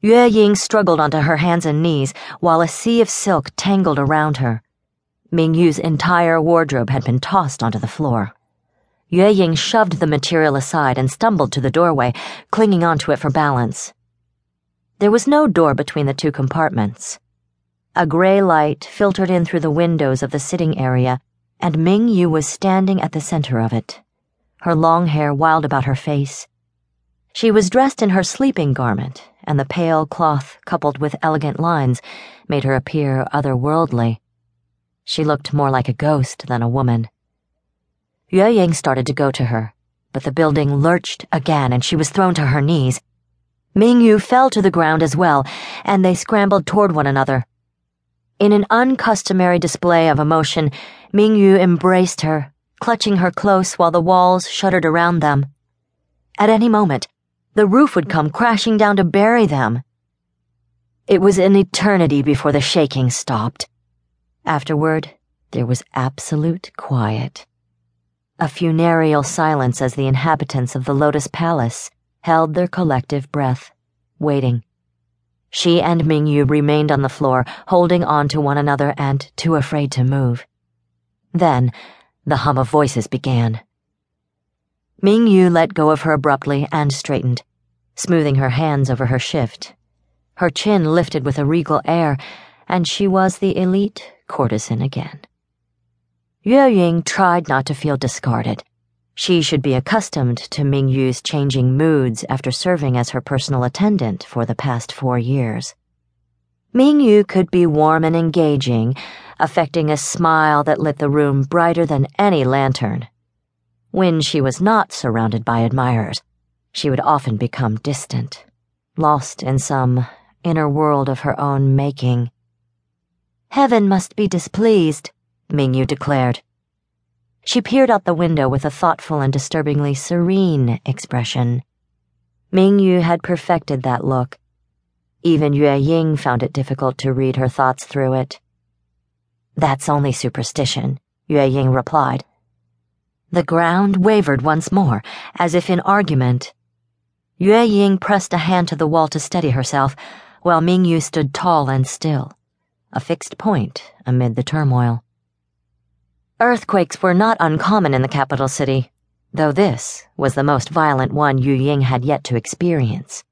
Yue Ying struggled onto her hands and knees while a sea of silk tangled around her. Ming Yu's entire wardrobe had been tossed onto the floor. Yue Ying shoved the material aside and stumbled to the doorway, clinging onto it for balance. There was no door between the two compartments. A gray light filtered in through the windows of the sitting area, and Ming Yu was standing at the center of it, her long hair wild about her face. She was dressed in her sleeping garment and the pale cloth coupled with elegant lines made her appear otherworldly. She looked more like a ghost than a woman. Yue Ying started to go to her, but the building lurched again and she was thrown to her knees. Ming Yu fell to the ground as well, and they scrambled toward one another. In an uncustomary display of emotion, Ming Yu embraced her, clutching her close while the walls shuddered around them. At any moment, the roof would come crashing down to bury them. It was an eternity before the shaking stopped. Afterward, there was absolute quiet. A funereal silence as the inhabitants of the Lotus Palace held their collective breath, waiting. She and Mingyu remained on the floor, holding on to one another and too afraid to move. Then, the hum of voices began. Mingyu let go of her abruptly and straightened smoothing her hands over her shift. Her chin lifted with a regal air, and she was the elite courtesan again. Yue Ying tried not to feel discarded. She should be accustomed to Ming Yu's changing moods after serving as her personal attendant for the past four years. Ming Yu could be warm and engaging, affecting a smile that lit the room brighter than any lantern. When she was not surrounded by admirers, she would often become distant, lost in some inner world of her own making. Heaven must be displeased, Mingyu declared. She peered out the window with a thoughtful and disturbingly serene expression. Mingyu had perfected that look. Even Yue Ying found it difficult to read her thoughts through it. That's only superstition, Yue Ying replied. The ground wavered once more, as if in argument. Yue Ying pressed a hand to the wall to steady herself, while Ming Yu stood tall and still, a fixed point amid the turmoil. Earthquakes were not uncommon in the capital city, though this was the most violent one Yue Ying had yet to experience.